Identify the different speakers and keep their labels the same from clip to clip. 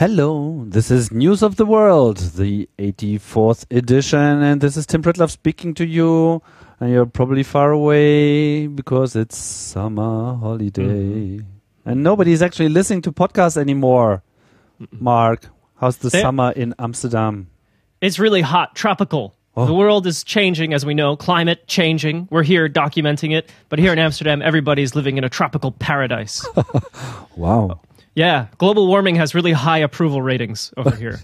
Speaker 1: Hello, this is News of the World, the 84th edition, and this is Tim Pritlove speaking to you. And you're probably far away because it's summer holiday.
Speaker 2: Mm-hmm.
Speaker 1: And nobody's actually listening to podcasts anymore. Mark, how's the summer in Amsterdam?
Speaker 2: It's really hot, tropical.
Speaker 1: Oh.
Speaker 2: The world is changing, as we know, climate changing. We're here documenting it. But here in Amsterdam, everybody's living in a tropical paradise.
Speaker 1: Wow.
Speaker 2: Yeah, global warming has really high approval ratings over here.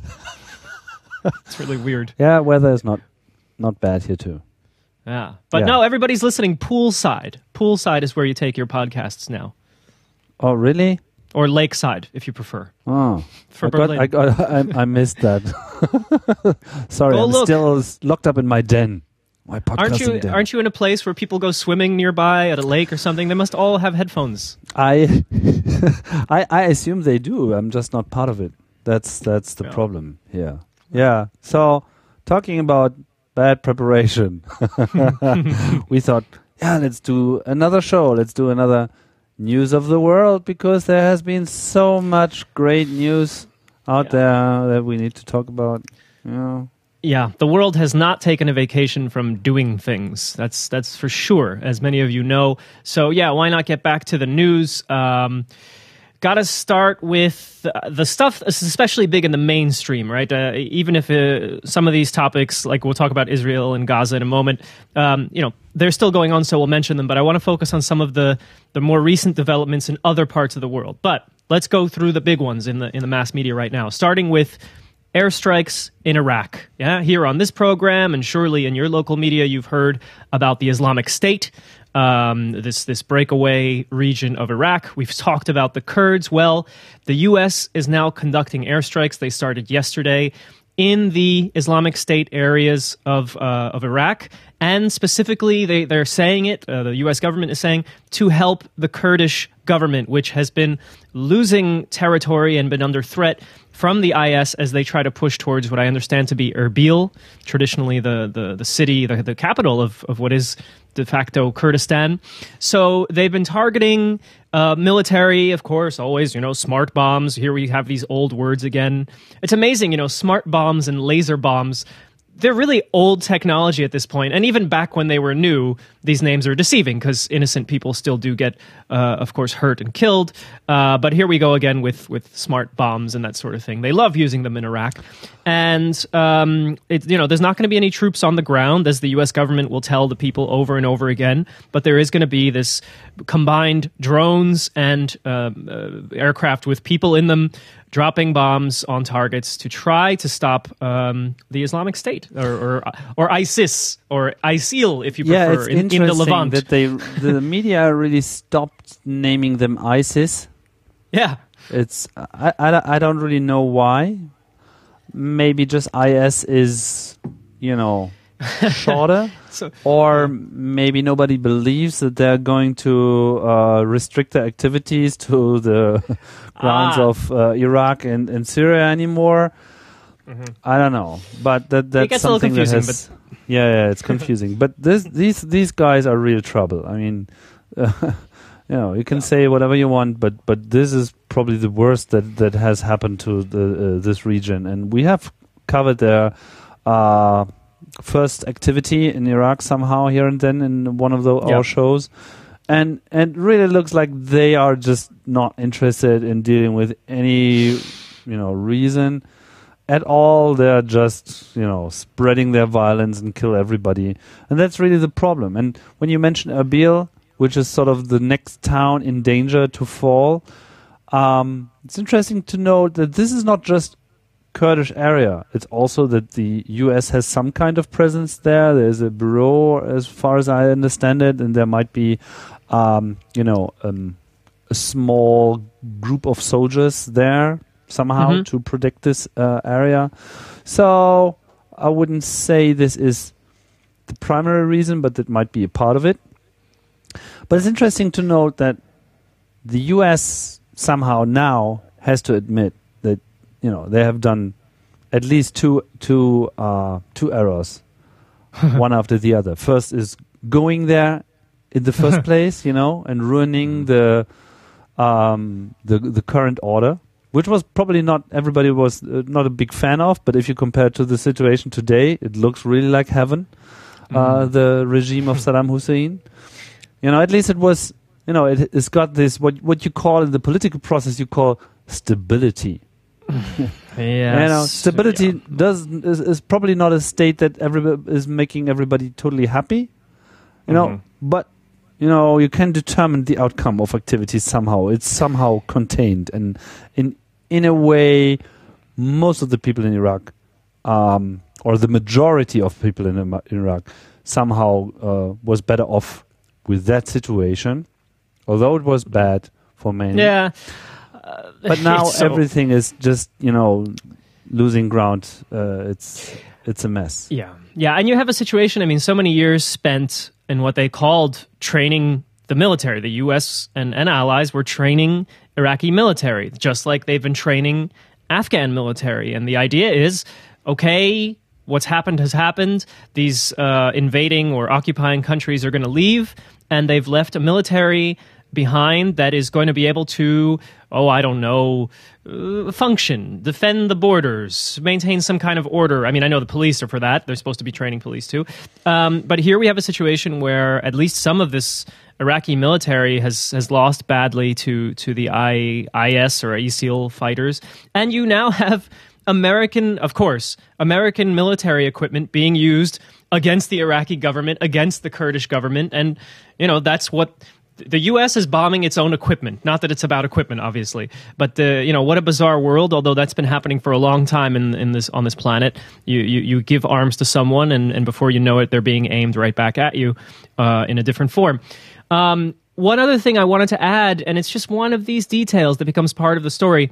Speaker 2: it's really weird.
Speaker 1: Yeah, weather is not not bad here too.
Speaker 2: Yeah. But
Speaker 1: Yeah.
Speaker 2: no, everybody's listening poolside. Poolside is where you take your podcasts now.
Speaker 1: Oh, really?
Speaker 2: Or lakeside, if you prefer.
Speaker 1: Oh,
Speaker 2: For
Speaker 1: I,
Speaker 2: Berlin.
Speaker 1: I, got, I, I missed that. Sorry,
Speaker 2: Go
Speaker 1: I'm
Speaker 2: look.
Speaker 1: still locked up in my den. My podcasting
Speaker 2: Aren't you
Speaker 1: den.
Speaker 2: aren't you in a place where people go swimming nearby at a lake or something? They must all have headphones.
Speaker 1: I, I I assume they do. I'm just not part of it. That's that's the
Speaker 2: Yeah.
Speaker 1: problem here. Yeah. So talking about bad preparation, we thought, yeah, let's do another show. Let's do another news of the world because there has been so much great news out
Speaker 2: Yeah.
Speaker 1: there that we need to talk about. You know.
Speaker 2: Yeah, the world has not taken a vacation from doing things. That's that's for sure, as many of you know. So yeah, why not get back to the news? Um, Got to start with uh, the stuff especially big in the mainstream, right? Uh, even if uh, some of these topics, like we'll talk about Israel and Gaza in a moment, um, you know, they're still going on, so we'll mention them. But I want to focus on some of the the more recent developments in other parts of the world. But let's go through the big ones in the in the mass media right now, starting with airstrikes in Iraq. Yeah, here on this program, and surely in your local media, you've heard about the Islamic State, um, this this breakaway region of Iraq. We've talked about the Kurds. Well, the U.S. is now conducting airstrikes. They started yesterday in the Islamic State areas of uh, of Iraq, and specifically, they they're saying it. Uh, the U.S. government is saying to help the Kurdish government, which has been losing territory and been under threat from the IS as they try to push towards what I understand to be Erbil, traditionally the the, the city, the, the capital of, of what is de facto Kurdistan. So they've been targeting uh, military, of course, always, you know, smart bombs. Here we have these old words again. It's amazing, you know, smart bombs and laser bombs they're really old technology at this point and even back when they were new these names are deceiving because innocent people still do get uh, of course hurt and killed. Uh, but here we go again with with smart bombs and that sort of thing. They love using them in iraq. And um, it, you know there's not going to be any troops on the ground as the us government will tell the people over and over again but there is going to be this combined drones and um, uh, aircraft with people in them dropping bombs on targets to try to stop um, the Islamic State or, or or ISIS or ISIL, if you
Speaker 1: Yeah,
Speaker 2: prefer,
Speaker 1: it's
Speaker 2: in, in the Levant.
Speaker 1: that they the media really stopped naming them ISIS.
Speaker 2: yeah,
Speaker 1: It's I, I, I don't really know why. Maybe just IS is you know shorter,
Speaker 2: So-
Speaker 1: or maybe nobody believes that they're going to uh, restrict their activities to the grounds
Speaker 2: Ah.
Speaker 1: of uh, Iraq and, and Syria anymore. I don't know, but that that's
Speaker 2: Mm-hmm. gets
Speaker 1: something that has. Yeah, yeah, it's confusing. but this, these these guys are real trouble. I mean, uh, you know, you can say whatever you want, but but this is probably the worst that that has happened to the uh, this region, and we have covered their uh, first activity in Iraq somehow here and then in one of the,
Speaker 2: Yeah.
Speaker 1: our shows. And and really looks like they are just not interested in dealing with any you know reason at all. They're just you know spreading their violence and kill everybody, and that's really the problem. And when you mention Erbil, which is sort of the next town in danger to fall, um, it's interesting to note that this is not just Kurdish area. It's also that the U.S. has some kind of presence there. There's a bureau, as far as I understand it, and there might be, um, you know, um, a small group of soldiers there somehow
Speaker 2: Mhm.
Speaker 1: to protect this uh, area. So I wouldn't say this is the primary reason, but that might be a part of it. But it's interesting to note that the U.S. somehow now has to admit that you know they have done at least two two uh, two errors, one after the other. First is going there in the first place, you know, and ruining the um, the the current order, which was probably not everybody was uh, not a big fan of. But if you compare to the situation today, it looks really like heaven. Uh,
Speaker 2: Mhm.
Speaker 1: the regime of Saddam Hussein. You know, at least it was. You know, it, it's got this what what you call in the political process you call stability.
Speaker 2: Yeah,
Speaker 1: you know, stability
Speaker 2: yeah.
Speaker 1: does is, is probably not a state that every is making everybody totally happy. You know,
Speaker 2: Mhm.
Speaker 1: but you know you can determine the outcome of activities somehow. It's somehow contained, and in in a way, most of the people in Iraq, um, or the majority of people in, in Iraq, somehow uh, was better off with that situation, although it was bad for many.
Speaker 2: Yeah.
Speaker 1: But now
Speaker 2: so-
Speaker 1: everything is just you know losing ground. Uh, it's it's a mess.
Speaker 2: Yeah. Yeah. And you have a situation, I mean, so many years spent in what they called training the military. The U.S. and, and allies were training Iraqi military, just like they've been training Afghan military. And the idea is okay, what's happened has happened. These uh, invading or occupying countries are going to leave, and they've left a military behind that is going to be able to, oh, I don't know, uh, function, defend the borders, maintain some kind of order. I mean, I know the police are for that. They're supposed to be training police too. Um, but here we have a situation where at least some of this Iraqi military has has lost badly to to the I, IS or ISIL fighters, and you now have American, of course, American military equipment being used against the Iraqi government, against the Kurdish government, and you know that's what the U.S. is bombing its own equipment. Not that it's about equipment, obviously, but the you know what a bizarre world. Although that's been happening for a long time in in this on this planet. You you, you give arms to someone, and, and before you know it, they're being aimed right back at you uh, in a different form. Um, one other thing I wanted to add, and it's just one of these details that becomes part of the story.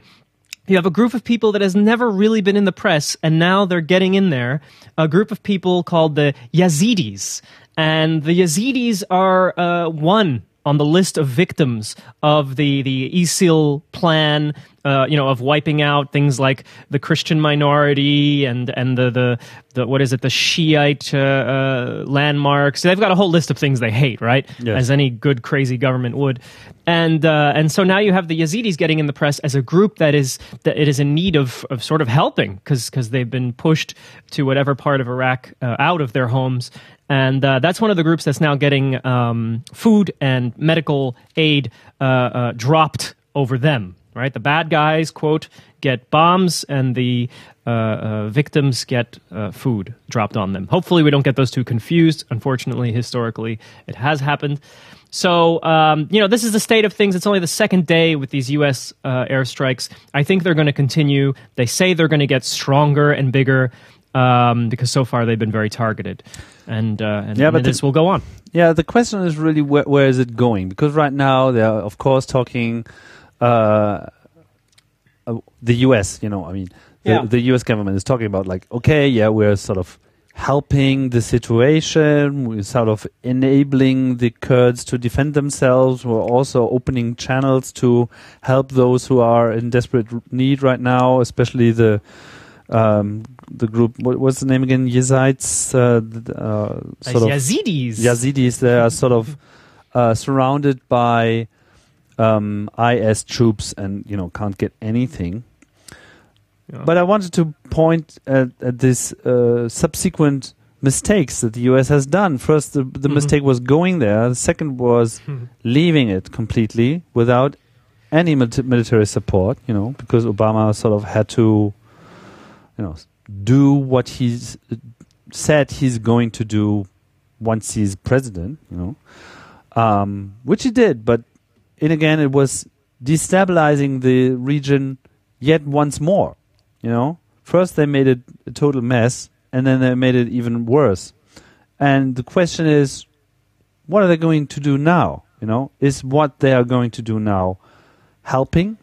Speaker 2: You have a group of people that has never really been in the press, and now they're getting in there. A group of people called the Yazidis. And the Yazidis are uh, one on the list of victims of the, the ISIL plan, uh, you know, of wiping out things like the Christian minority and, and the, the, the what is it, the Shiite uh, uh, landmarks. They've got a whole list of things they hate, right?
Speaker 1: Yes.
Speaker 2: As any good crazy government would, and uh, and so now you have the Yazidis getting in the press as a group that is that it is in need of, of sort of helping because because they've been pushed to whatever part of Iraq uh, out of their homes, and uh, that's one of the groups that's now getting um, food and medical aid uh, uh, dropped over them. Right, the bad guys quote get bombs, and the uh, uh, victims get uh, food dropped on them. Hopefully, we don't get those two confused. Unfortunately, historically, it has happened. So, um, you know, this is the state of things. It's only the second day with these U.S. Airstrikes. I think they're going to continue. They say they're going to get stronger and bigger um, because so far they've been very targeted. And, uh, and,
Speaker 1: Yeah,
Speaker 2: and
Speaker 1: but the-
Speaker 2: this will go on.
Speaker 1: Yeah, the question is really where, where is it going? Because right now they are, of course, talking uh, uh, the U.S. You know, I mean, the,
Speaker 2: Yeah.
Speaker 1: the U.S. government is talking about like, okay, yeah, we're sort of helping the situation. We're sort of enabling the Kurds to defend themselves. We're also opening channels to help those who are in desperate need right now, especially the. Um, the group, what, what's the name again? Yazids, uh, uh, sort of
Speaker 2: Yazidis.
Speaker 1: Yazidis they are sort of uh, surrounded by um, IS troops and you know can't get anything.
Speaker 2: Yeah.
Speaker 1: But I wanted to point at, at this uh, subsequent mistakes that the US has done. First, the, the
Speaker 2: Mhm.
Speaker 1: mistake was going there. The second was leaving it completely without any mil- military support. You know, because Obama sort of had to, you know, do what he's said he's going to do once he's president. You know, um, which he did. But in again, it was destabilizing the region yet once more. You know, first they made it a total mess, and then they made it even worse. And the question is, what are they going to do now? You know, is what they are going to do now helping,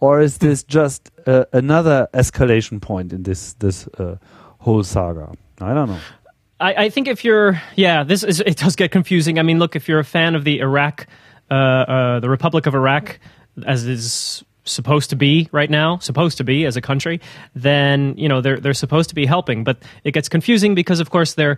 Speaker 1: or is this just uh, another escalation point in this this uh, whole saga? I don't know.
Speaker 2: I, I think if you're, yeah, this is it does get confusing. I mean, look, if you're a fan of the Iraq, uh, uh, the Republic of Iraq, as is supposed to be right now, supposed to be as a country, then you know they're they're supposed to be helping, but it gets confusing because of course they're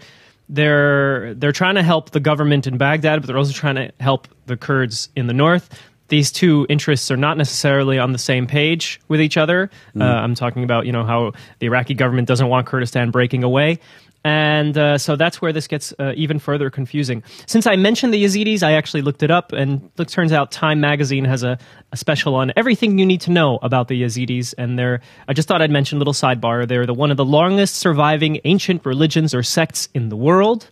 Speaker 2: they're they're trying to help the government in Baghdad, but they're also trying to help the Kurds in the north. These two interests are not necessarily on the same page with each other. Uh, I'm talking about you know how the Iraqi government doesn't want Kurdistan breaking away. And uh, so that's where this gets uh, even further confusing. Since I mentioned the Yazidis, I actually looked it up, and it turns out Time Magazine has a, a special on everything you need to know about the Yazidis. And they're, I just thought I'd mention a little sidebar. They're the one of the longest surviving ancient religions or sects in the world.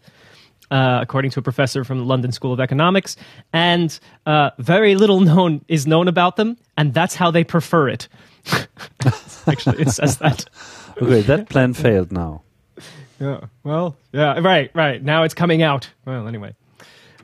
Speaker 2: Uh, according to a professor from the London School of Economics, and uh, very little known is known about them, and that's how they prefer it. Actually, it says that.
Speaker 1: Okay, that plan failed now.
Speaker 2: Yeah. Well, yeah, right, right. Now it's coming out. Well, anyway.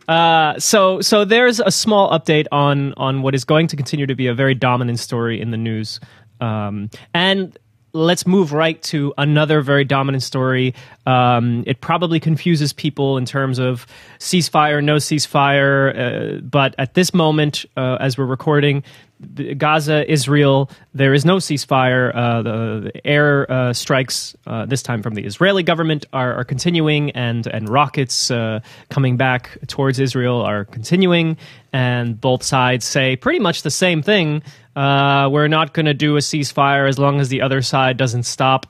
Speaker 2: Uh, so so there's a small update on on what is going to continue to be a very dominant story in the news. Um, and let's move right to another very dominant story. Um, it probably confuses people in terms of ceasefire, no ceasefire. Uh, but at this moment, uh, as we're recording, Gaza, Israel, there is no ceasefire. Uh, the, the air uh, strikes, uh, this time from the Israeli government, are, are continuing, and and rockets uh, coming back towards Israel are continuing. And both sides say pretty much the same thing. Uh, we're not going to do a ceasefire as long as the other side doesn't stop.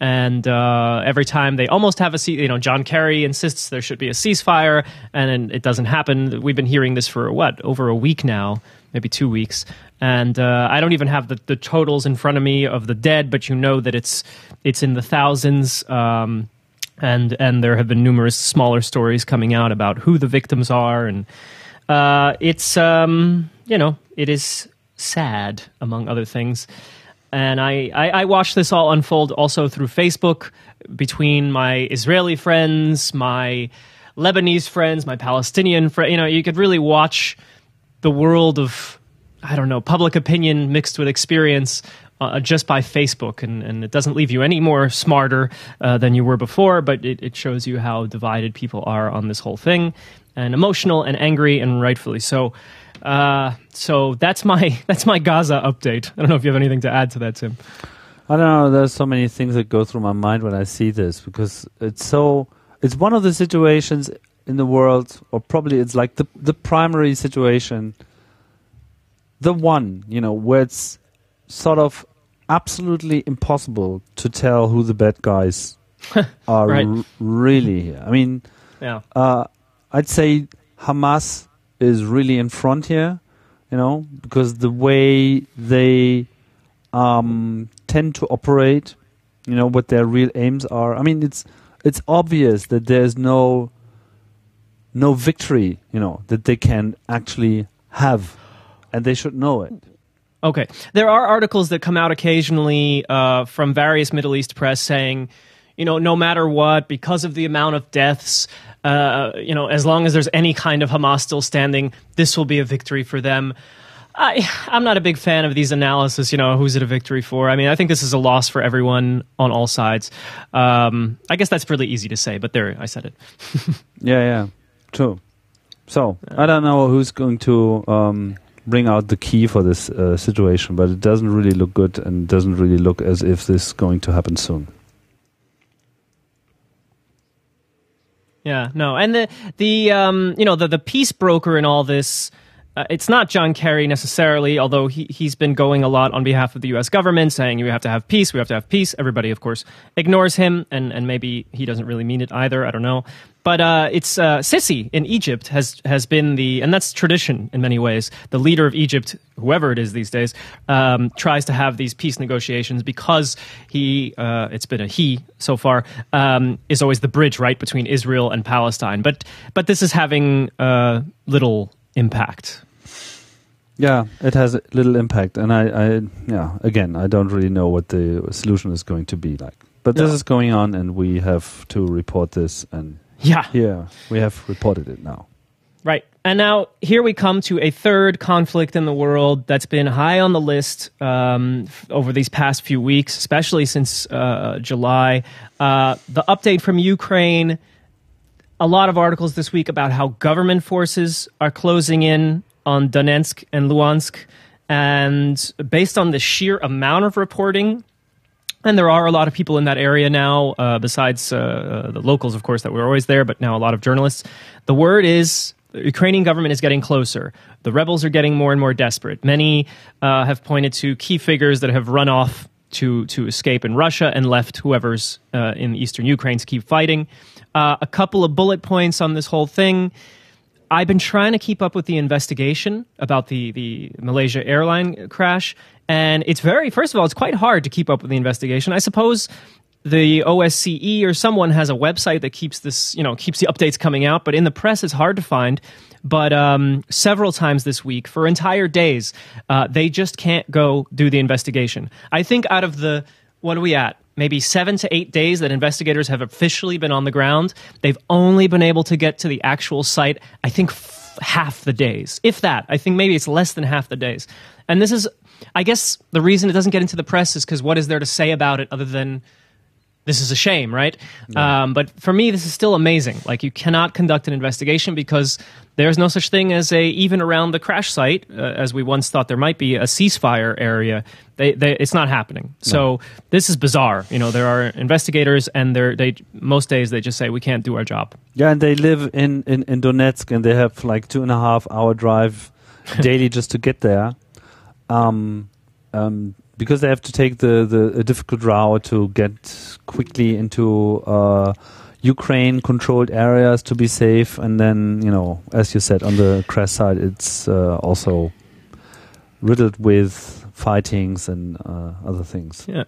Speaker 2: And uh, every time they almost have a cease, you know, John Kerry insists there should be a ceasefire, and it doesn't happen. We've been hearing this for what over a week now, maybe two weeks, and uh, I don't even have the, the totals in front of me of the dead, but you know that it's it's in the thousands. Um, and and there have been numerous smaller stories coming out about who the victims are, and uh, it's um, you know it is sad among other things. And I, I, I watched this all unfold also through Facebook between my Israeli friends, my Lebanese friends, my Palestinian friends. You know, you could really watch the world of I don't know public opinion mixed with experience uh, just by Facebook, and, and it doesn't leave you any more smarter uh, than you were before, but it, it shows you how divided people are on this whole thing, and emotional and angry, and rightfully so. Uh, so that's my that's my Gaza update. I don't know if you have anything to add to that, Tim.
Speaker 1: I don't know. There's so many things that go through my mind when I see this because it's so. It's one of the situations in the world, or probably it's like the the primary situation, the one you know where it's sort of absolutely impossible to tell who the bad guys are
Speaker 2: Right.
Speaker 1: r- really here. I mean,
Speaker 2: Yeah,
Speaker 1: uh, I'd say Hamas is really in front here, you know, because the way they um, tend to operate, you know, what their real aims are. I mean, it's it's obvious that there's no no victory, you know, that they can actually have, and they should know it.
Speaker 2: Okay. There are articles that come out occasionally uh, from various Middle East press saying, you know, no matter what, because of the amount of deaths, uh, you know, as long as there's any kind of Hamas still standing, this will be a victory for them. I, I'm not a big fan of these analysis. You know, who's it a victory for? I mean, I think this is a loss for everyone on all sides. Um, I guess that's really easy to say, but there, I said it.
Speaker 1: Yeah, yeah, true. So I don't know who's going to um, bring out the key for this uh, situation, but it doesn't really look good, and doesn't really look as if this is going to happen soon.
Speaker 2: Yeah, no, and the the um, you know the the peace broker in all this. Uh, it's not John Kerry necessarily, although he he's been going a lot on behalf of the U.S. government, saying we have to have peace, we have to have peace. Everybody, of course, ignores him, and and maybe he doesn't really mean it either. I don't know, but uh, it's uh, Sisi in Egypt has has been the and that's tradition in many ways. The leader of Egypt, whoever it is these days, um, tries to have these peace negotiations because he uh, it's been a he so far um, is always the bridge right between Israel and Palestine. But but this is having uh, little impact.
Speaker 1: Yeah, it has little impact, and I, I, yeah, again, I don't really know what the solution is going to be like. But this is going on, and we have to report this, and
Speaker 2: Yeah.
Speaker 1: Yeah. we have reported it now.
Speaker 2: Right. And now here we come to a third conflict in the world that's been high on the list um, f- over these past few weeks, especially since uh, July. Uh, the update from Ukraine. A lot of articles this week about how government forces are closing in on Donetsk and Luhansk. And based on the sheer amount of reporting, and there are a lot of people in that area now, uh, besides uh, uh, the locals, of course, that were always there, but now a lot of journalists. The word is the Ukrainian government is getting closer. The rebels are getting more and more desperate. Many uh, have pointed to key figures that have run off to to escape in Russia and left whoever's uh, in eastern Ukraine to keep fighting. Uh, a couple of bullet points on this whole thing. I've been trying to keep up with the investigation about the the Malaysia airline crash, and it's very first of all, it's quite hard to keep up with the investigation. I suppose the OSCE or someone has a website that keeps this, you know, keeps the updates coming out, but in the press it's hard to find. But um, several times this week, for entire days, uh, they just can't go do the investigation. I think out of the what are we at? Maybe seven to eight days that investigators have officially been on the ground. They've only been able to get to the actual site. I think half the days, if that. I think maybe it's less than half the days. And this is, I guess, the reason it doesn't get into the press is because what is there to say about it other than this is a shame, right? Yeah. Um, but for me, this is still amazing. Like you cannot conduct an investigation because there's no such thing as a even around the crash site, uh, as we once thought there might be a ceasefire area. They, they, it's not happening. No. So this is bizarre. You know, there are investigators, and they're they most days they just say we can't do our job.
Speaker 1: Yeah, and they live in in, in Donetsk, and they have like two and a half hour drive daily just to get there. Um, um, because they have to take the, the difficult route to get quickly into uh, Ukraine controlled areas to be safe, and then you know, as you said, on the crest side, it's uh, also riddled with fightings and uh, other things.
Speaker 2: Yeah.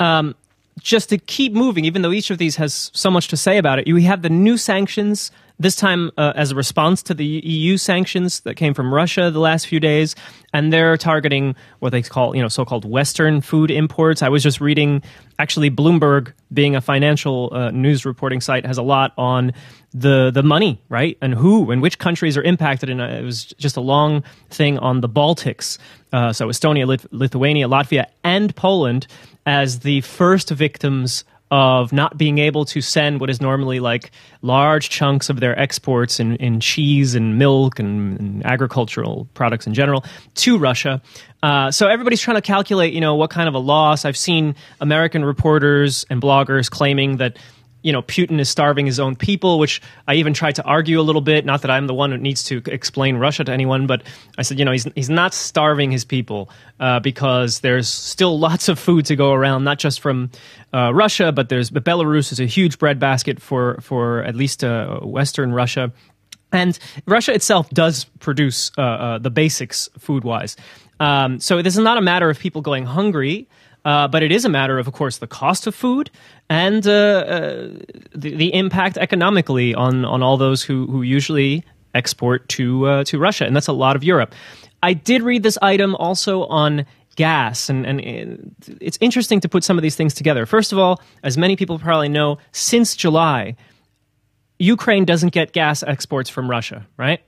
Speaker 2: Um, just to keep moving, even though each of these has so much to say about it, we have the new sanctions this time uh, as a response to the EU sanctions that came from Russia the last few days, and they're targeting what they call, you know, so-called Western food imports. I was just reading, actually, Bloomberg, being a financial uh, news reporting site, has a lot on the the money, right, and who and which countries are impacted. And uh, it was just a long thing on the Baltics, uh, so Estonia, Lithuania, Latvia, and Poland as the first victims of not being able to send what is normally like large chunks of their exports in, in cheese and milk and, and agricultural products in general to Russia. Uh, so everybody's trying to calculate, you know, what kind of a loss. I've seen American reporters and bloggers claiming that you know, Putin is starving his own people, which I even tried to argue a little bit. Not that I'm the one who needs to explain Russia to anyone, but I said, you know, he's, he's not starving his people uh, because there's still lots of food to go around, not just from uh, Russia, but there's but Belarus is a huge breadbasket for for at least uh, Western Russia. And Russia itself does produce uh, uh, the basics food wise. Um, so this is not a matter of people going hungry. Uh, but it is a matter of, of course, the cost of food and uh, uh, the, the, impact economically on, on all those who, who usually export to uh, to Russia, and that's a lot of Europe. I did read this item also on gas, and, and it's interesting to put some of these things together. First of all, as many people probably know, since July, Ukraine doesn't get gas exports from Russia, right?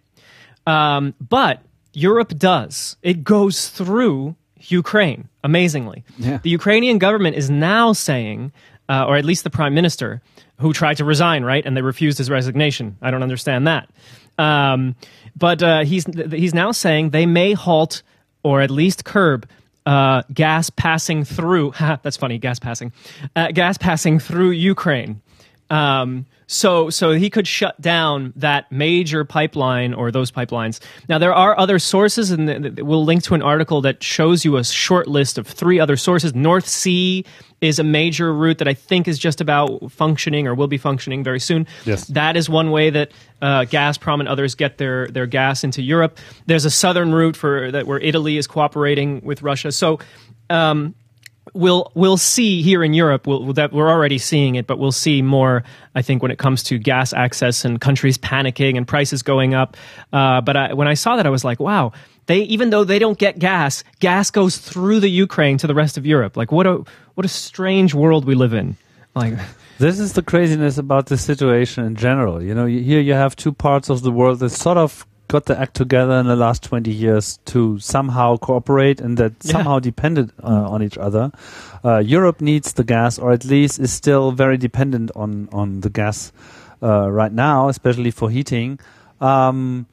Speaker 2: Um, but Europe does. It goes through Ukraine, amazingly. Yeah. The Ukrainian government is now saying, uh, or at least the prime minister, who tried to resign, right? And they refused his resignation. I don't understand that. Um, but uh, he's, he's now saying they may halt or at least curb uh, gas passing through. that's funny, gas passing. Uh, gas passing through Ukraine. Um, so, so he could shut down that major pipeline or those pipelines. Now, there are other sources, and we'll link to an article that shows you a short list of three other sources. North Sea is a major route that I think is just about functioning or will be functioning very soon.
Speaker 1: Yes.
Speaker 2: That is one way that uh, Gazprom and others get their, their gas into Europe. There's a southern route for that where Italy is cooperating with Russia. So um, we'll we'll see here in Europe. We'll, that we're already seeing it, but we'll see more. I think when it comes to gas access and countries panicking and prices going up. Uh, but I, when I saw that, I was like, wow. They even though they don't get gas, gas goes through the Ukraine to the rest of Europe. Like what a what a strange world we live in. Like.
Speaker 1: This is the craziness about the situation in general. You know, here you have two parts of the world that sort of got the act together in the last 20 years to somehow cooperate and that yeah. somehow depended uh, on each other. Uh, Europe needs the gas, or at least is still very dependent on, on the gas uh, right now, especially for heating. Um,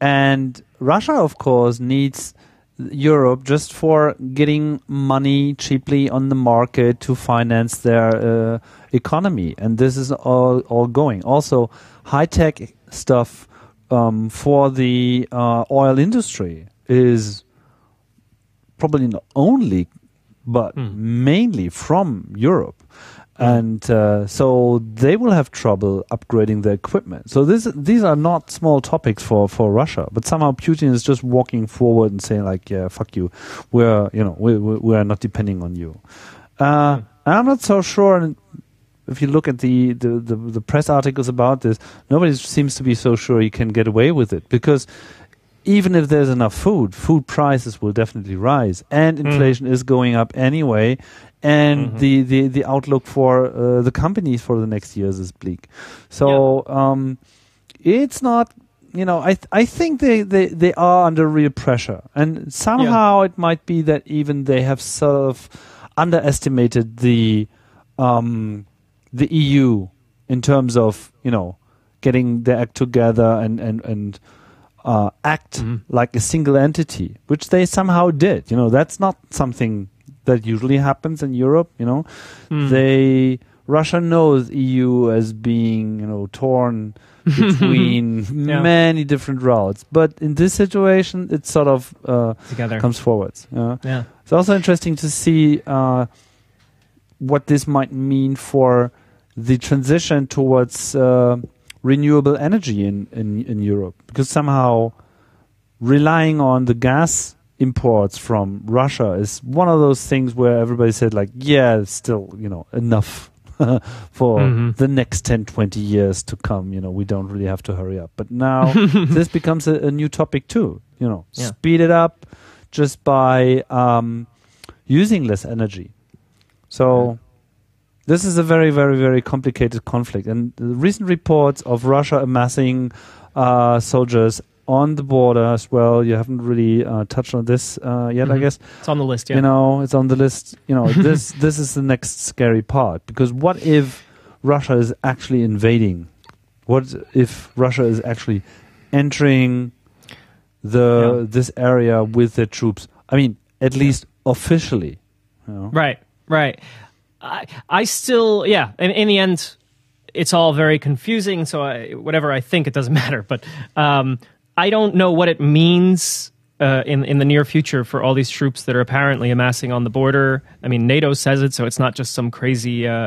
Speaker 1: and Russia, of course, needs Europe just for getting money cheaply on the market to finance their uh, economy. And this is all, all going. Also, high tech stuff um, for the uh, oil industry is probably not only, but mainly from Europe. And uh, so they will have trouble upgrading their equipment. So this, these are not small topics for, for Russia, but somehow Putin is just walking forward and saying like, "Yeah, fuck you, we're you know we we, we are not depending on you." Uh, I'm not so sure. And if you look at the, the, the, the press articles about this, nobody seems to be so sure you can get away with it. Because even if there's enough food, food prices will definitely rise, and inflation is going up anyway. And the, the, the outlook for uh, the companies for the next years is bleak. So um, it's not, you know, I th- I think they, they, they are under real pressure, and somehow it might be that even they have sort of underestimated the um, the EU in terms of you know getting their act together and and and uh, act like a single entity, which they somehow did. You know, that's not something that usually happens in Europe. You know, they Russia knows EU as being you know torn between
Speaker 2: Yeah.
Speaker 1: many different routes, but in this situation, it sort of uh,
Speaker 2: Together.
Speaker 1: comes forwards. Yeah.
Speaker 2: yeah.
Speaker 1: It's also interesting to see uh, what this might mean for the transition towards uh, renewable energy in, in, in Europe, because somehow relying on the gas imports from Russia is one of those things where everybody said like, yeah, it's still you know enough for
Speaker 2: Mhm.
Speaker 1: the next 10, 20 years to come. You know, we don't really have to hurry up. But now this becomes a, a new topic too. You know,
Speaker 2: Yeah.
Speaker 1: speed it up just by um, using less energy. So this is a very, very, very complicated conflict. And the recent reports of Russia amassing uh, soldiers on the border as well. You haven't really uh, touched on this uh, yet, I
Speaker 2: Mhm.
Speaker 1: guess.
Speaker 2: It's on the list. Yeah.
Speaker 1: You know, it's on the list. You know, this this is the next scary part because what if Russia is actually invading? What if Russia is actually entering the
Speaker 2: Yeah.
Speaker 1: this area with their troops? I mean, at least officially. You know?
Speaker 2: Right, right. I, I still, yeah. In, in the end, it's all very confusing. So I, whatever I think, it doesn't matter. But um, I don't know what it means uh, in in the near future for all these troops that are apparently amassing on the border. I mean, NATO says it, so it's not just some crazy.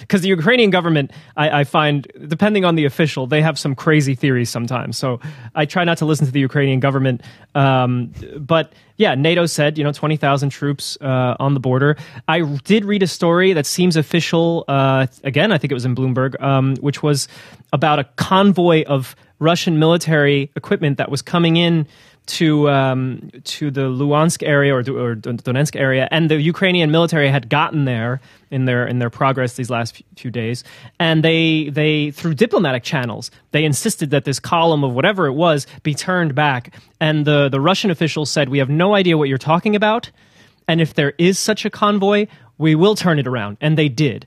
Speaker 2: Because the Ukrainian government, I, I find, depending on the official, they have some crazy theories sometimes. So I try not to listen to the Ukrainian government. Um, but yeah, NATO said, you know, 20,000 troops uh, on the border. I did read a story that seems official. Uh, again, I think it was in Bloomberg, um, which was about a convoy of Russian military equipment that was coming in to um, to the Luhansk area or, or Donetsk area, and the Ukrainian military had gotten there in their in their progress these last few days, and they they through diplomatic channels they insisted that this column of whatever it was be turned back, and the the Russian officials said we have no idea what you're talking about, and if there is such a convoy, we will turn it around, and they did.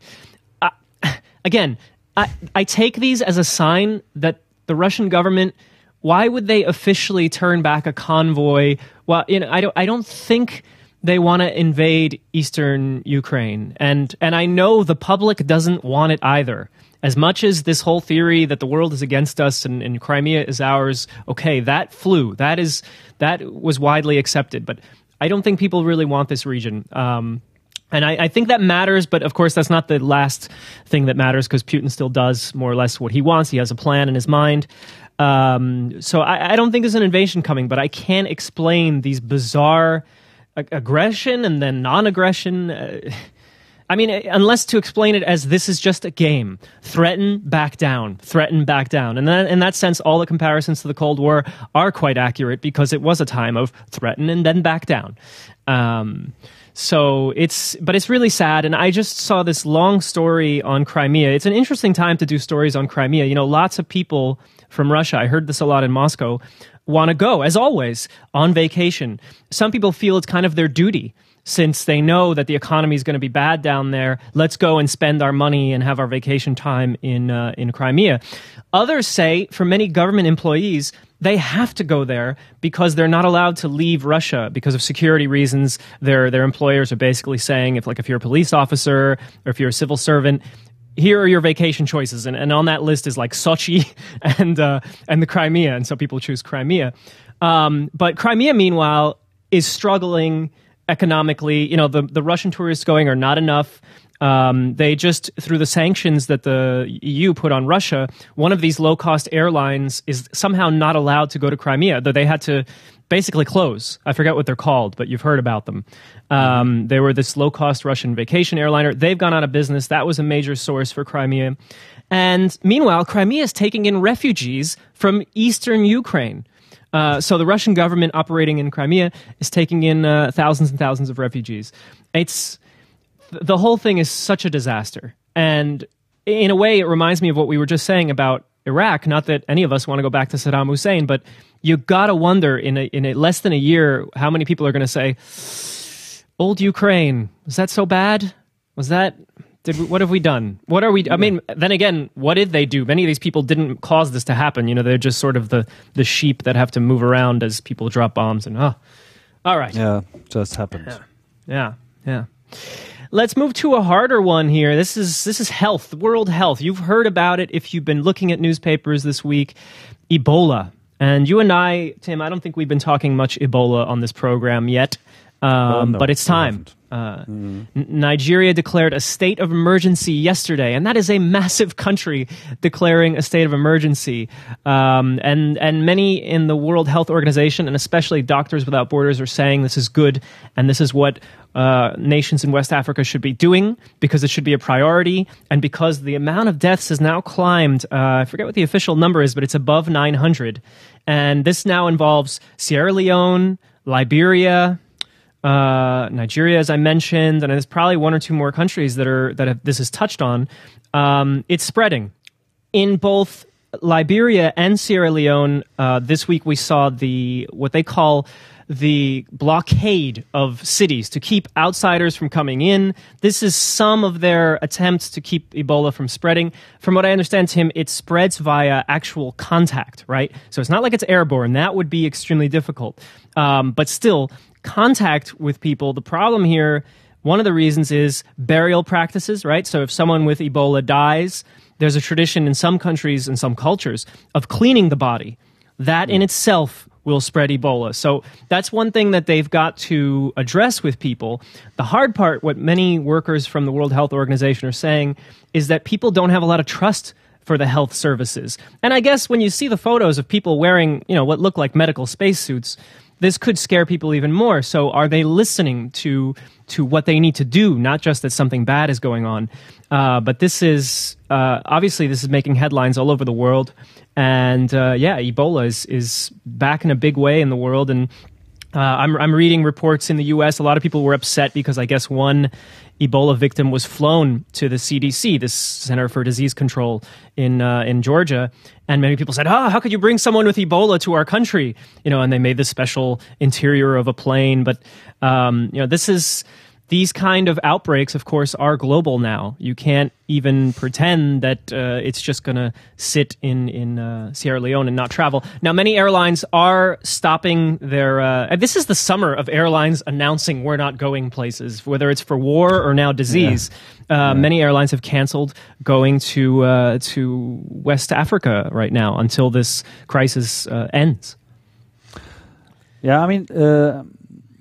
Speaker 2: Uh, again, I, I take these as a sign that the Russian government why would they officially turn back a convoy? Well, you know, I don't. I don't think they want to invade eastern Ukraine, and and I know the public doesn't want it either. As much as this whole theory that the world is against us and, and Crimea is ours, okay, that flew. That is that was widely accepted, but I don't think people really want this region. Um, and I, I, think that matters, but of course, that's not the last thing that matters because Putin still does more or less what he wants. He has a plan in his mind. Um, so I, I, don't think there's an invasion coming, but I can't explain these bizarre ag- aggression and then non-aggression. Uh, I mean, unless to explain it as this is just a game. Threaten, back down. Threaten, back down. And then, in that sense, all the comparisons to the Cold War are quite accurate because it was a time of threaten and then back down. Um, so it's, but it's really sad. And I just saw this long story on Crimea. It's an interesting time to do stories on Crimea. You know, lots of people from Russia, I heard this a lot in Moscow, want to go, as always, on vacation. Some people feel it's kind of their duty since they know that the economy is going to be bad down there. Let's go and spend our money and have our vacation time in uh, in Crimea. Others say, for many government employees, they have to go there because they're not allowed to leave Russia because of security reasons. Their their employers are basically saying, if like if you're a police officer or if you're a civil servant, here are your vacation choices, and, and on that list is like Sochi and uh, and the Crimea, and so people choose Crimea. Um, but Crimea, meanwhile, is struggling economically. You know, the the Russian tourists going are not enough. Um, they just through the sanctions that the EU put on Russia, one of these low cost airlines is somehow not allowed to go to Crimea. Though they had to basically close. I forget what they're called, but you've heard about them. Um, they were this low cost Russian vacation airliner. They've gone out of business. That was a major source for Crimea. And meanwhile, Crimea is taking in refugees from eastern Ukraine. Uh, so the Russian government operating in Crimea is taking in uh, thousands and thousands of refugees. It's the whole thing is such a disaster. And in a way, it reminds me of what we were just saying about Iraq. Not that any of us want to go back to Saddam Hussein, but you gotta wonder in a, in a less than a year how many people are going to say, "Old Ukraine was that so bad? Was that did we, what have we done? What are we? I mean, then again, what did they do? Many of these people didn't cause this to happen. You know, they're just sort of the the sheep that have to move around as people drop bombs and oh, all right,
Speaker 1: Yeah, just happened.
Speaker 2: yeah, yeah. Let's move to a harder one here. This is this is health, world health. You've heard about it if you've been looking at newspapers this week. Ebola. And you and I, Tim, I don't think we've been talking much Ebola on this program yet. Um,
Speaker 1: no,
Speaker 2: but it's time. Uh, N- Nigeria declared a state of emergency yesterday, and that is a massive country declaring a state of emergency. Um, and and many in the World Health Organization, and especially Doctors Without Borders, are saying this is good, and this is what uh, nations in West Africa should be doing because it should be a priority, and because the amount of deaths has now climbed. Uh, I forget what the official number is, but it's above 900, and this now involves Sierra Leone, Liberia uh, Nigeria, as I mentioned, and there's probably one or two more countries that are that have, this is touched on. Um, it's spreading in both Liberia and Sierra Leone. Uh, this week we saw the what they call the blockade of cities to keep outsiders from coming in. This is some of their attempts to keep Ebola from spreading. From what I understand, Tim, it spreads via actual contact, right? So it's not like it's airborne. That would be extremely difficult. Um, but still, contact with people. The problem here, one of the reasons is burial practices, right? So if someone with Ebola dies, there's a tradition in some countries and some cultures of cleaning the body. That in itself will spread Ebola. So that's one thing that they've got to address with people. The hard part, what many workers from the World Health Organization are saying, is that people don't have a lot of trust for the health services. And I guess when you see the photos of people wearing, you know, what look like medical spacesuits, this could scare people even more. So are they listening to to what they need to do, not just that something bad is going on? Uh, but this is uh, obviously this is making headlines all over the world, and uh, yeah, Ebola is is back in a big way in the world, and uh, I'm I'm reading reports in the U.S. A lot of people were upset because I guess one Ebola victim was flown to the CDC, the Center for Disease Control in uh, in Georgia, and many people said, "Ah, how could you bring someone with Ebola to our country?" You know, and they made this special interior of a plane. But um, you know, this is these kind of outbreaks, of course, are global now. You can't even pretend that uh, it's just going to sit in in uh, Sierra Leone and not travel. Now, many airlines are stopping their. Uh, and this is the summer of airlines announcing we're not going places, whether it's for war or now disease. Uh, Many airlines have canceled going to uh, to West Africa right now until this crisis uh, ends.
Speaker 1: Yeah, I mean, uh,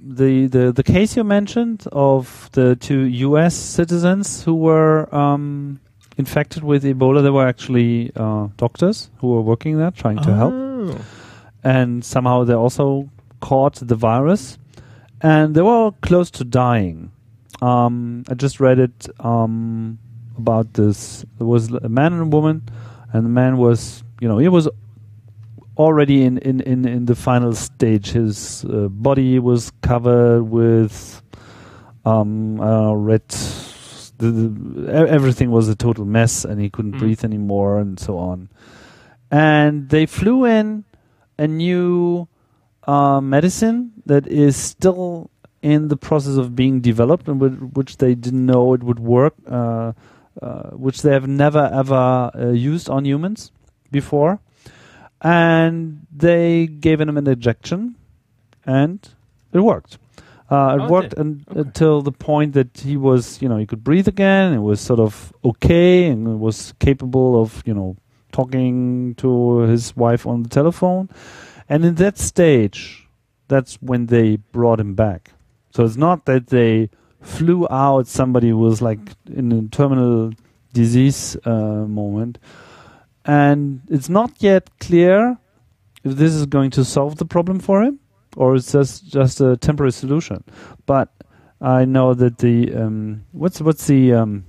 Speaker 1: the, the the case you mentioned of the two U.S. citizens who were um, infected with Ebola, they were actually uh, doctors who were working there trying to help,
Speaker 2: Oh.
Speaker 1: and somehow they also caught the virus, and they were close to dying. Um, I just read it um, about this. There was a man and a woman, and the man was, you know, he was already in, in, in, in the final stage. His uh, body was covered with um, I red. The, the, everything was a total mess, and he couldn't
Speaker 2: Mm.
Speaker 1: breathe anymore, and so on. And they flew in a new uh, medicine that is still in the process of being developed, and whi- which they didn't know it would work, uh, uh, which they have never ever uh, used on humans before and they gave him an injection, and it worked. Uh, it
Speaker 2: Oh,
Speaker 1: worked un-
Speaker 2: Okay.
Speaker 1: until the point that he was, you know, he could breathe again. It was sort of okay and was capable of, you know, talking to his wife on the telephone. And in that stage, that's when they brought him back. So it's not that they flew out somebody who was like in a terminal disease uh, moment. And it's not yet clear if this is going to solve the problem for him or it's just just a temporary solution. But I know that the um, what's what's the um,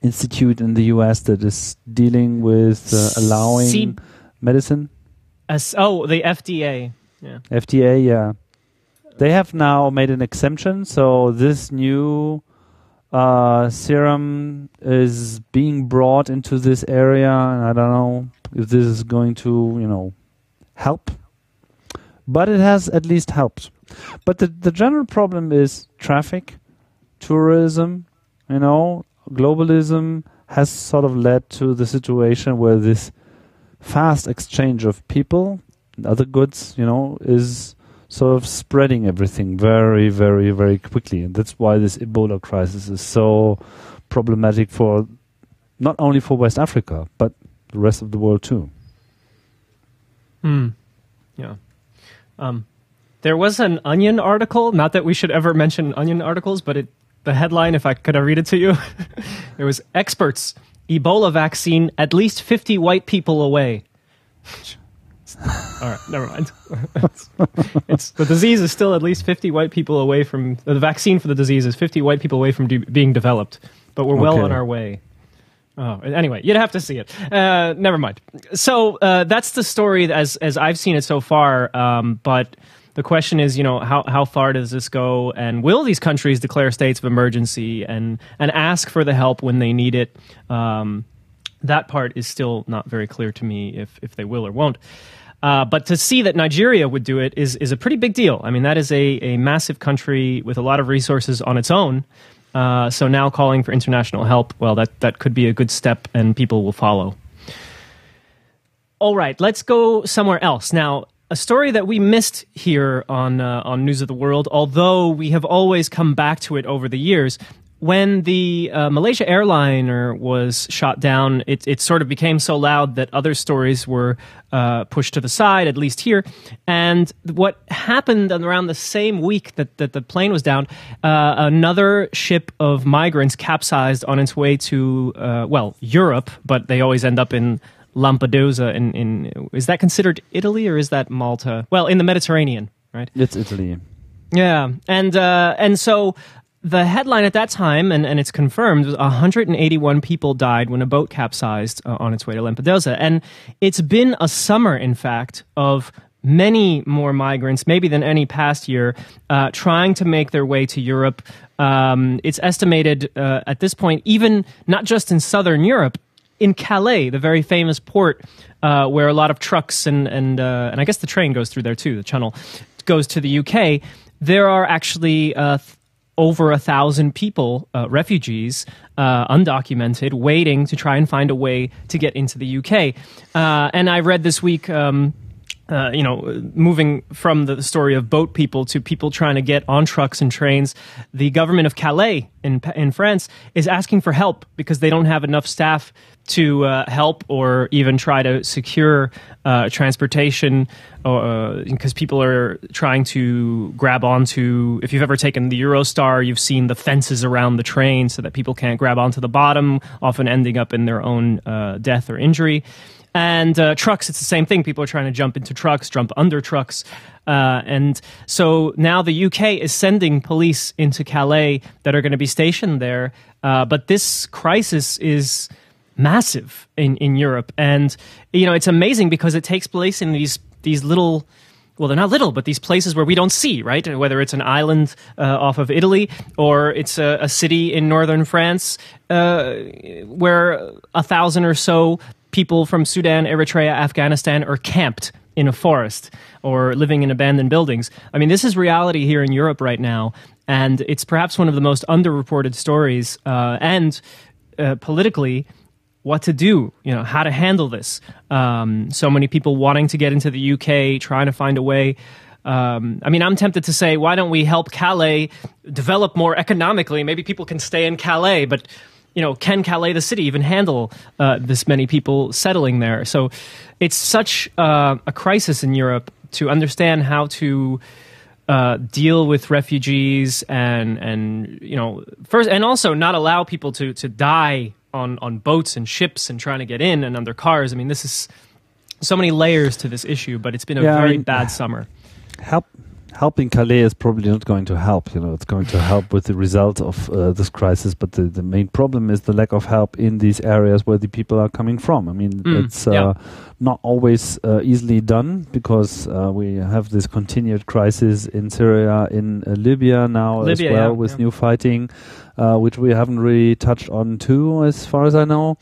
Speaker 1: institute in the U.S. that is dealing with uh, allowing
Speaker 2: C-
Speaker 1: medicine
Speaker 2: As, oh, the FDA. Yeah.
Speaker 1: FDA. Yeah, they have now made an exemption, so this new uh, serum is being brought into this area, and I don't know if this is going to you know help but it has at least helped. But the the general problem is traffic, tourism, you know, globalism has sort of led to the situation where this fast exchange of people and other goods, you know, is sort of spreading everything very, very, very quickly, and that's why this Ebola crisis is so problematic for not only for West Africa but the rest of the world too.
Speaker 2: Hmm. Yeah. Um, there was an Onion article. Not that we should ever mention Onion articles, but it, the headline, if I could I read it to you, it was experts Ebola vaccine at least fifty white people away. All right, never mind. it's the disease is still at least fifty white people away from the vaccine for the disease is fifty white people away from de- being developed, but we're well
Speaker 1: Okay.
Speaker 2: on our way. Oh, anyway, you'd have to see it. Uh, never mind. So uh, that's the story as as I've seen it so far. Um, but the question is, you know, how how far does this go, and will these countries declare states of emergency and and ask for the help when they need it? Um, that part is still not very clear to me if if they will or won't. Uh, but to see that Nigeria would do it is is a pretty big deal. I mean, that is a, a massive country with a lot of resources on its own. Uh, so now calling for international help, well, that, that could be a good step and people will follow. All right, let's go somewhere else. Now, a story that we missed here on, uh, on News of the World, although we have always come back to it over the years. When the uh, Malaysia airliner was shot down, it, it sort of became so loud that other stories were uh, pushed to the side, at least here. And what happened around the same week that, that the plane was down, uh, another ship of migrants capsized on its way to, uh, well, Europe, but they always end up in Lampedusa. In, in is that considered Italy or is that Malta? Well, in the Mediterranean, right?
Speaker 1: It's Italy.
Speaker 2: Yeah, and uh, and so the headline at that time, and, and it's confirmed, was 181 people died when a boat capsized uh, on its way to Lampedusa, and it's been a summer, in fact, of many more migrants, maybe than any past year, uh, trying to make their way to Europe. Um, it's estimated uh, at this point, even not just in southern Europe, in Calais, the very famous port uh, where a lot of trucks and and uh, and I guess the train goes through there too. The channel goes to the UK. There are actually uh, over a thousand people, uh, refugees, uh, undocumented, waiting to try and find a way to get into the UK. Uh, and I read this week. Um, uh, you know, moving from the story of boat people to people trying to get on trucks and trains, the government of Calais in in France is asking for help because they don't have enough staff to uh, help or even try to secure uh, transportation. Because people are trying to grab onto. If you've ever taken the Eurostar, you've seen the fences around the train so that people can't grab onto the bottom, often ending up in their own uh, death or injury. And uh, trucks, it's the same thing. People are trying to jump into trucks, jump under trucks. Uh, and so now the UK is sending police into Calais that are going to be stationed there. Uh, but this crisis is massive in, in Europe. And, you know, it's amazing because it takes place in these, these little well, they're not little, but these places where we don't see, right? Whether it's an island uh, off of Italy or it's a, a city in northern France uh, where a thousand or so people from Sudan, Eritrea, Afghanistan are camped in a forest or living in abandoned buildings. I mean, this is reality here in Europe right now, and it's perhaps one of the most underreported stories. Uh, and uh, politically, what to do, you know, how to handle this. Um, so many people wanting to get into the UK, trying to find a way. Um, I mean, I'm tempted to say, why don't we help Calais develop more economically? Maybe people can stay in Calais, but you know, can Calais, the city, even handle uh, this many people settling there? So it's such uh, a crisis in Europe to understand how to uh, deal with refugees and and you know first and also not allow people to to die on on boats and ships and trying to get in and on their cars. I mean, this is so many layers to this issue, but it's been a
Speaker 1: Yeah, I
Speaker 2: very
Speaker 1: mean-
Speaker 2: bad summer.
Speaker 1: help helping Calais is probably not going to help. You know, it's going to help with the result of uh, this crisis, but the, the main problem is the lack of help in these areas where the people are coming from. I mean,
Speaker 2: Mm,
Speaker 1: it's uh,
Speaker 2: yeah.
Speaker 1: not always uh, easily done because uh, we have this continued crisis in Syria, in uh, Libya now
Speaker 2: Libya,
Speaker 1: as well,
Speaker 2: yeah,
Speaker 1: with
Speaker 2: yeah.
Speaker 1: new fighting, uh, which we haven't really touched on too, as far as I know.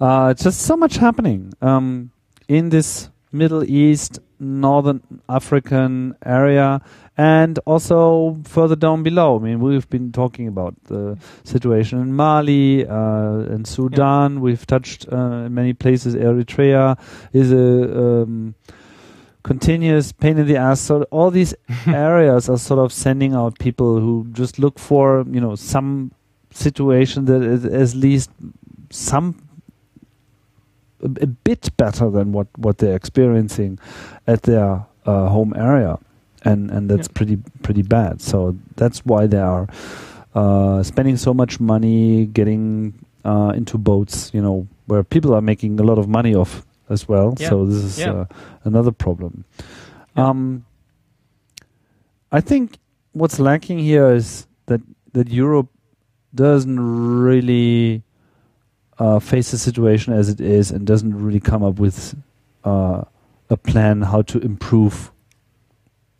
Speaker 1: Uh, just so much happening um, in this Middle East, Northern African area, and also further down below. I mean, we've been talking about the situation in Mali, uh, in Sudan. We've touched uh, in many places. Eritrea is a um, continuous pain in the ass. So all these areas are sort of sending out people who just look for, you know, some situation that is at least some a, a bit better than what what they're experiencing at their uh, home area, and and that's
Speaker 2: Yeah.
Speaker 1: pretty pretty bad. So that's why they are uh, spending so much money getting uh, into boats, you know, where people are making a lot of money off as well.
Speaker 2: Yeah.
Speaker 1: So this is
Speaker 2: Yeah.
Speaker 1: uh, another problem. Um, I think what's lacking here is that that Europe doesn't really uh, face the situation as it is and doesn't really come up with uh, a plan how to improve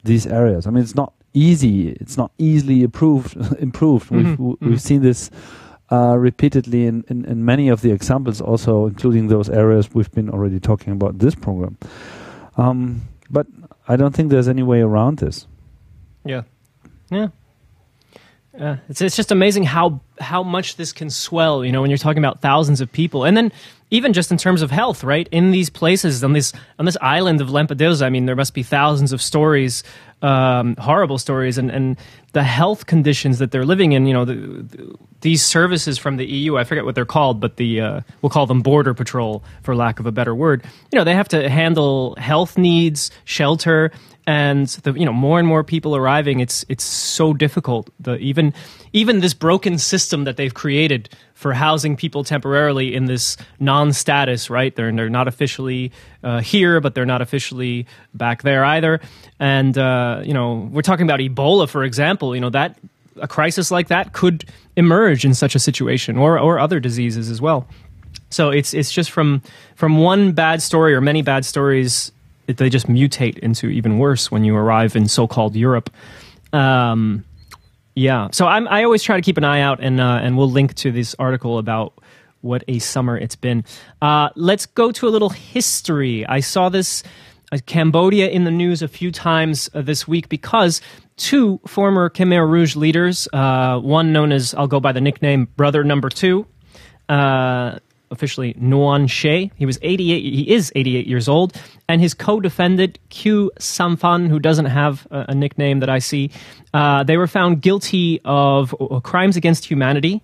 Speaker 1: these areas. I mean, it's not easy. It's not easily improved. improved.
Speaker 2: Mhm,
Speaker 1: We've w-
Speaker 2: mhm.
Speaker 1: we've seen this uh, repeatedly in, in, in many of the examples, also including those areas we've been already talking about this program. Um, but I don't think there's any way around this.
Speaker 2: Yeah, yeah. It's it's just amazing how how much this can swell. You know, when you're talking about thousands of people, and then even just in terms of health, right? In these places, on this on this island of Lampedusa, I mean, there must be thousands of stories, um, horrible stories, and and the health conditions that they're living in. You know, the, the, these services from the EU, I forget what they're called, but the uh, we'll call them border patrol for lack of a better word. You know, they have to handle health needs, shelter, and the you know more and more people arriving it's it's so difficult. The even even this broken system that they've created for housing people temporarily in this non-status right? They're they're not officially uh, here but they're not officially back there either. And uh, you know we're talking about ebola for example you know that a crisis like that could emerge in such a situation or or other diseases as well. So it's it's just from from one bad story or many bad stories, they just mutate into even worse when you arrive in so-called Europe. Um, yeah, so I'm, I always try to keep an eye out, and uh, and we'll link to this article about what a summer it's been. Uh, let's go to a little history. I saw this uh, Cambodia in the news a few times uh, this week because two former Khmer Rouge leaders, uh, one known as I'll go by the nickname Brother Number Two, uh, officially Nuon Chea. He was 88. He is 88 years old, and his co-defendant Khieu Samphan, who doesn't have a, a nickname that I see, uh, they were found guilty of uh, crimes against humanity.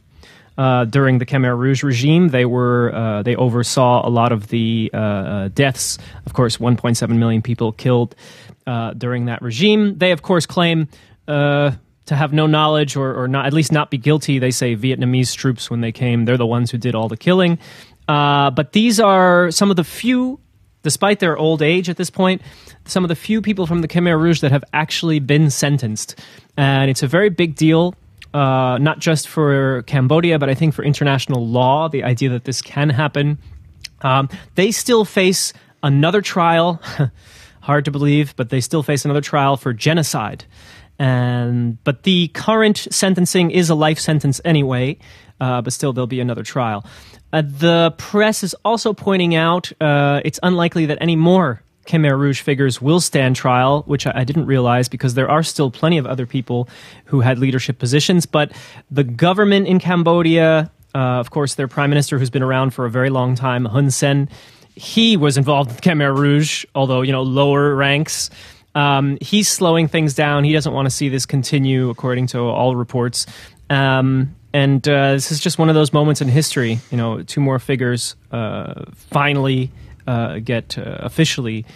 Speaker 2: Uh, during the Khmer Rouge regime, they were uh, they oversaw a lot of the uh, uh, deaths. Of course, 1.7 million people killed uh, during that regime. They, of course, claim uh, to have no knowledge or, or not at least not be guilty. They say Vietnamese troops when they came, they're the ones who did all the killing. Uh, but these are some of the few, despite their old age at this point, some of the few people from the Khmer Rouge that have actually been sentenced, and it's a very big deal. Uh, not just for Cambodia, but I think for international law, the idea that this can happen. Um, they still face another trial. Hard to believe, but they still face another trial for genocide. And but the current sentencing is a life sentence anyway. Uh, but still, there'll be another trial. Uh, the press is also pointing out uh, it's unlikely that any more Khmer Rouge figures will stand trial, which I, I didn't realize because there are still plenty of other people who had leadership positions. But the government in Cambodia, uh, of course, their prime minister, who's been around for a very long time, Hun Sen, he was involved with Khmer Rouge, although you know lower ranks. Um, he's slowing things down. He doesn't want to see this continue, according to all reports. Um, and uh, this is just one of those moments in history. You know, two more figures uh, finally uh, get uh, officially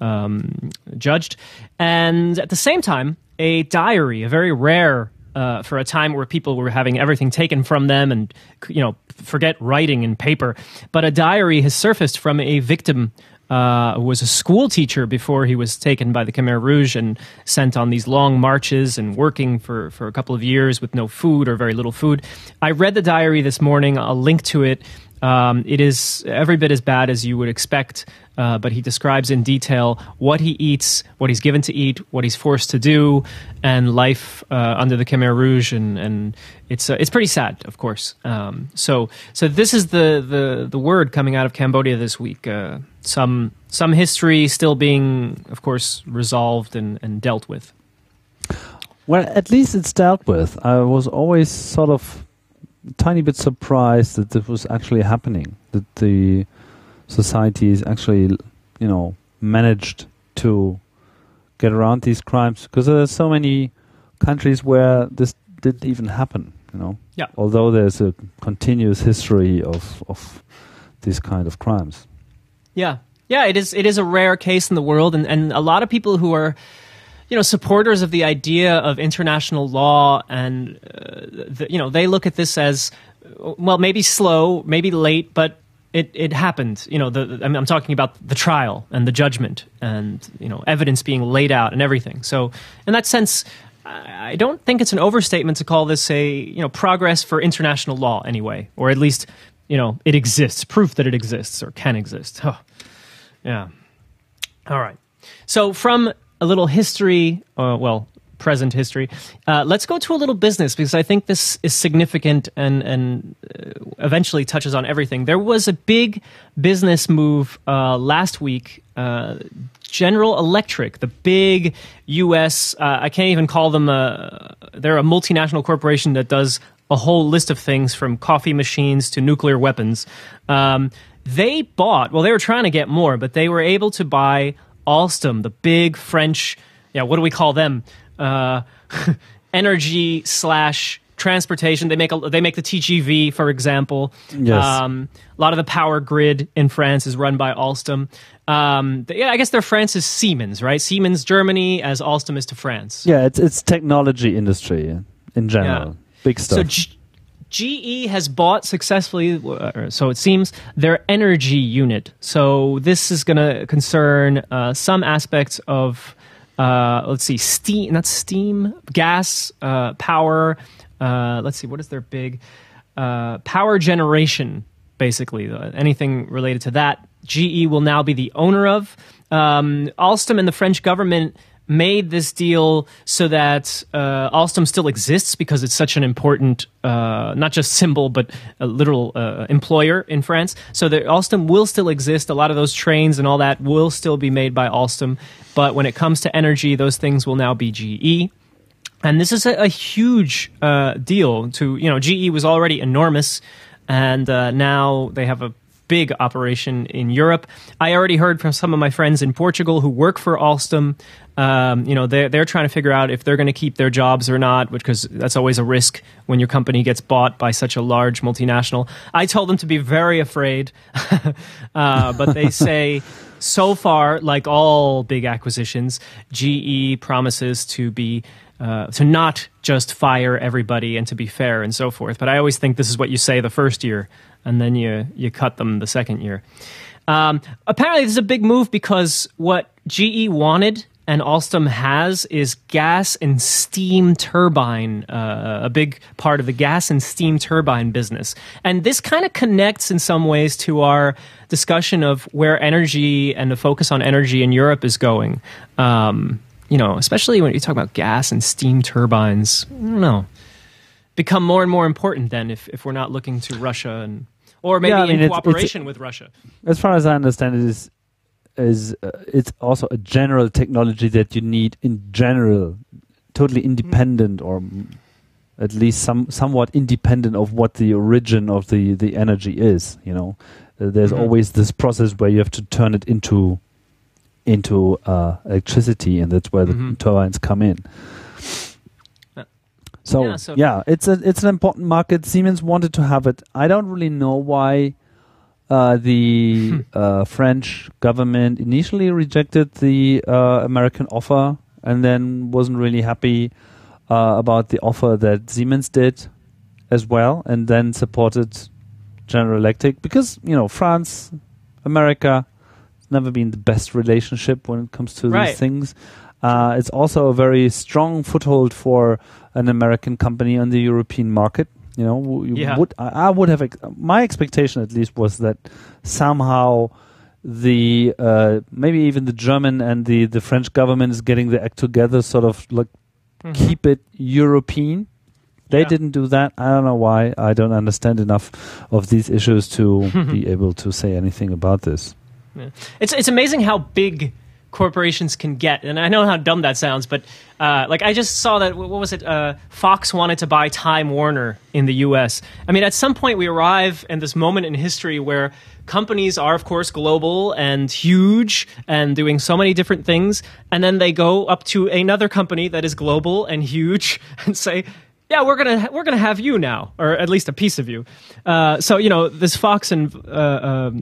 Speaker 2: um, judged, and at the same time, a diary, a very rare. Uh, for a time where people were having everything taken from them and you know forget writing and paper but a diary has surfaced from a victim uh, was a school teacher before he was taken by the Khmer Rouge and sent on these long marches and working for, for a couple of years with no food or very little food. I read the diary this morning. I'll link to it. Um, it is every bit as bad as you would expect, uh, but he describes in detail what he eats, what he's given to eat, what he's forced to do, and life uh, under the Khmer Rouge, and, and it's uh, it's pretty sad, of course. Um, so so this is the, the the word coming out of Cambodia this week. Uh, some some history still being, of course, resolved and, and dealt with.
Speaker 1: Well, at least it's dealt with. I was always sort of tiny bit surprised that this was actually happening. That the society is actually, you know, managed to get around these crimes because there are so many countries where this didn't even happen. You know,
Speaker 2: yeah.
Speaker 1: Although there's a continuous history of of these kind of crimes.
Speaker 2: Yeah, yeah. It is. It is a rare case in the world, and and a lot of people who are you know supporters of the idea of international law and uh, the, you know they look at this as well maybe slow maybe late but it, it happened you know the, I'm, I'm talking about the trial and the judgment and you know evidence being laid out and everything so in that sense I don't think it's an overstatement to call this a you know progress for international law anyway, or at least you know it exists, proof that it exists or can exist. Oh, yeah. All right. So from a little history, uh, well, present history, uh, let's go to a little business because I think this is significant and and uh, eventually touches on everything. There was a big business move uh, last week. Uh, General Electric, the big U.S. Uh, I can't even call them a. They're a multinational corporation that does a whole list of things from coffee machines to nuclear weapons. Um, they bought. Well, they were trying to get more, but they were able to buy Alstom, the big French. Yeah, what do we call them? Uh, energy slash transportation. They make a, they make the TGV, for example.
Speaker 1: Yes.
Speaker 2: Um, a lot of the power grid in France is run by Alstom. Um, yeah, I guess they're France's Siemens, right? Siemens Germany as Alstom is to France.
Speaker 1: Yeah, it's it's technology industry in general.
Speaker 2: Yeah.
Speaker 1: Big stuff.
Speaker 2: So GE has bought successfully, uh, so it seems, their energy unit. So this is going to concern uh, some aspects of, uh, let's see, steam, not steam, gas, uh, power. Uh, let's see, what is their big uh, power generation? Basically, anything related to that, GE will now be the owner of. Um, Alstom and the French government made this deal so that uh, Alstom still exists because it's such an important, uh, not just symbol, but a literal uh, employer in France. So that Alstom will still exist. A lot of those trains and all that will still be made by Alstom. But when it comes to energy, those things will now be GE. And this is a, a huge uh, deal to, you know, GE was already enormous. And uh, now they have a big operation in Europe. I already heard from some of my friends in Portugal who work for Alstom. Um, you know, they're, they're trying to figure out if they're going to keep their jobs or not, because that's always a risk when your company gets bought by such a large multinational. I told them to be very afraid, uh, but they say so far, like all big acquisitions, GE promises to be uh, to not just fire everybody and to be fair and so forth. But I always think this is what you say the first year, and then you you cut them the second year. Um, apparently, this is a big move because what GE wanted and Alstom has is gas and steam turbine, uh, a big part of the gas and steam turbine business. And this kind of connects in some ways to our discussion of where energy and the focus on energy in Europe is going. Um, you know, especially when you talk about gas and steam turbines, I don't know, become more and more important then if, if we're not looking to Russia and or maybe
Speaker 1: Yeah, I mean,
Speaker 2: in
Speaker 1: it's-
Speaker 2: cooperation with Russia.
Speaker 1: as far as I understand it is is uh, it's also a general technology that you need in general, totally independent or mm, at least some somewhat independent of what the origin of the the energy is. You know, uh, there's
Speaker 2: Mhm.
Speaker 1: always this process where you have to turn it into into uh, electricity, and that's where the turbines come in.
Speaker 2: Uh,
Speaker 1: So,
Speaker 2: yeah, so-
Speaker 1: yeah, it's a it's an important market. Siemens wanted to have it. I don't really know why uh, the uh, French government initially rejected the uh, American offer, and then wasn't really happy uh, about the offer that Siemens did as well, and then supported General Electric because you know France, America, never been the best relationship when it comes to
Speaker 2: Right.
Speaker 1: these things. Uh, it's also a very strong foothold for an American company on the European market. You know, you
Speaker 2: Yeah.
Speaker 1: would I, I would have ex- my expectation at least was that somehow the uh, maybe even the German and the the French government is getting the act together, sort of like
Speaker 2: Mhm.
Speaker 1: keep it European. They
Speaker 2: Yeah.
Speaker 1: didn't do that. I don't know why. I don't understand enough of these issues to be able to say anything about this.
Speaker 2: It's it's amazing how big corporations can get, and I know how dumb that sounds, but uh, like I just saw that what was it? Uh, Fox wanted to buy Time Warner in the U.S. I mean, at some point we arrive in this moment in history where companies are, of course, global and huge and doing so many different things, and then they go up to another company that is global and huge and say. Yeah, we're gonna we're gonna have you now, or at least a piece of you. Uh, so you know this Fox and uh, um,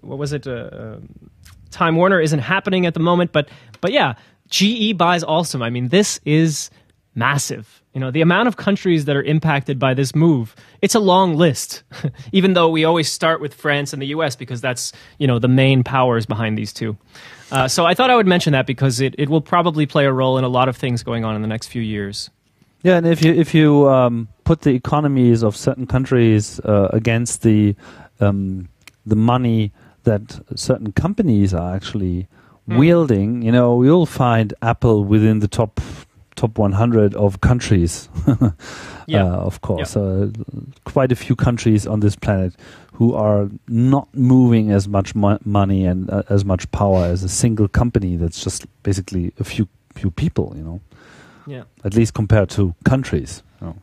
Speaker 2: what was it? Uh, um, Time Warner isn't happening at the moment, but but yeah, GE buys Alstom. I mean, this is massive. You know, the amount of countries that are impacted by this move, it's a long list. Even though we always start with France and the US because that's, you know, the main powers behind these two. Uh, so I thought I would mention that because it, it will probably play a role in a lot of things going on in the next few years.
Speaker 1: Yeah, and if you if you um, put the economies of certain countries uh, against the um, the money that certain companies are actually
Speaker 2: Hmm.
Speaker 1: wielding, you know, you'll find Apple within the top top 100 of countries.
Speaker 2: Yeah.
Speaker 1: uh, of course, uh, quite a few countries on this planet who are not moving as much mo- money and uh, as much power as a single company that's just basically a few few people, you know
Speaker 2: Yeah.
Speaker 1: at least compared to countries. you.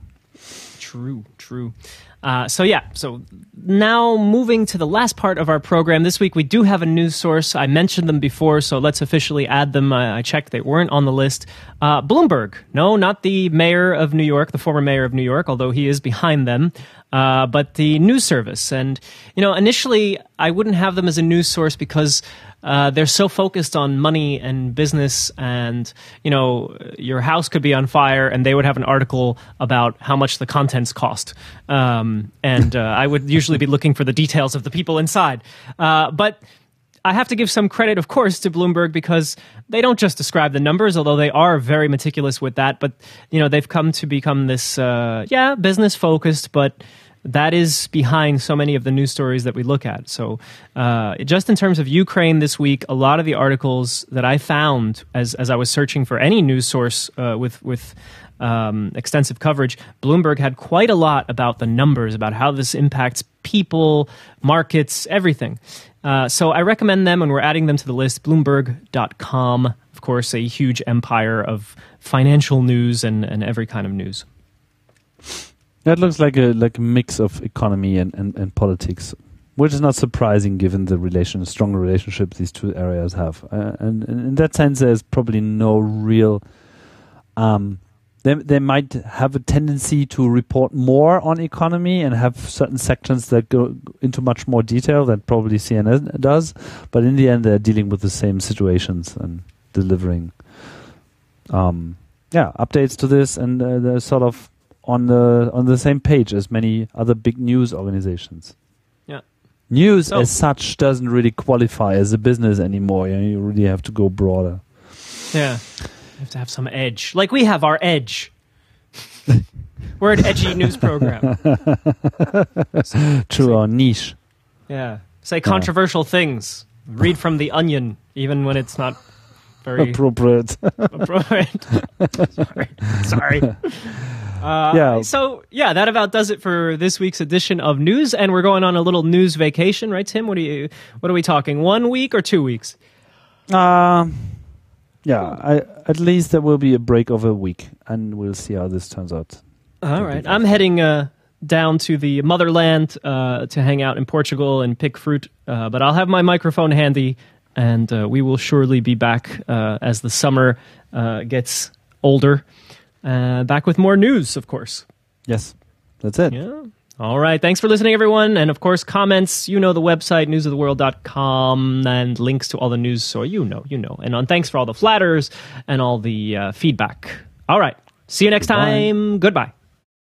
Speaker 2: True, true. Uh, so yeah, so now moving to the last part of our program this week, we do have a news source. I mentioned them before, so let's officially add them. I, I checked; they weren't on the list. Uh, Bloomberg, no, not the mayor of New York, the former mayor of New York, although he is behind them, uh, but the news service. And you know, initially, I wouldn't have them as a news source because uh, they're so focused on money and business and you know your house could be on fire and they would have an article about how much the contents cost um, and uh, i would usually be looking for the details of the people inside uh, but I have to give some credit, of course, to Bloomberg because they don't just describe the numbers, although they are very meticulous with that. But you know, they've come to become this, uh, yeah, business focused, but that is behind so many of the news stories that we look at. So, uh, just in terms of Ukraine this week, a lot of the articles that I found as as I was searching for any news source uh, with with um, extensive coverage, Bloomberg had quite a lot about the numbers, about how this impacts people, markets, everything. Uh, so I recommend them, and we're adding them to the list. Bloomberg.com, of course, a huge empire of financial news and, and every kind of news.
Speaker 1: That looks like a like a mix of economy and, and, and politics, which is not surprising given the relation strong relationship these two areas have. Uh, and, and in that sense, there's probably no real. Um, they they might have a tendency to report more on economy and have certain sections that go into much more detail than probably CNN does. But in the end, they're dealing with the same situations and delivering. Um, yeah, updates to this, and uh, they're sort of on the on the same page as many other big news organizations.
Speaker 2: Yeah.
Speaker 1: News
Speaker 2: So-
Speaker 1: as such doesn't really qualify as a business anymore. You, know, you really have to go broader.
Speaker 2: Yeah. You have to have some edge. Like we have our edge. We're an edgy news program.
Speaker 1: True or niche.
Speaker 2: Yeah. Say controversial things. Read from The Onion, even when it's not very
Speaker 1: Appropriate.
Speaker 2: appropriate. Sorry. Sorry. Uh,
Speaker 1: Yeah.
Speaker 2: So yeah, that about does it for this week's edition of news, and we're going on a little news vacation, right, Tim? What are you? What are we talking? One week or two weeks?
Speaker 1: Um, yeah, I, at least there will be a break of a week, and we'll see how this turns out.
Speaker 2: All right. I'm heading uh, down to the motherland uh, to hang out in Portugal and pick fruit, uh, but I'll have my microphone handy and uh, we will surely be back uh, as the summer uh, gets older. Uh, back with more news, of course.
Speaker 1: Yes, that's it.
Speaker 2: Yeah. All right. Thanks for listening, everyone. And of course, comments. You know the website, newsoftheworld.com, and links to all the news. So you know, you know. And on thanks for all the Flattrs and all the uh, feedback. All right. See you next
Speaker 1: Goodbye.
Speaker 2: time. Goodbye.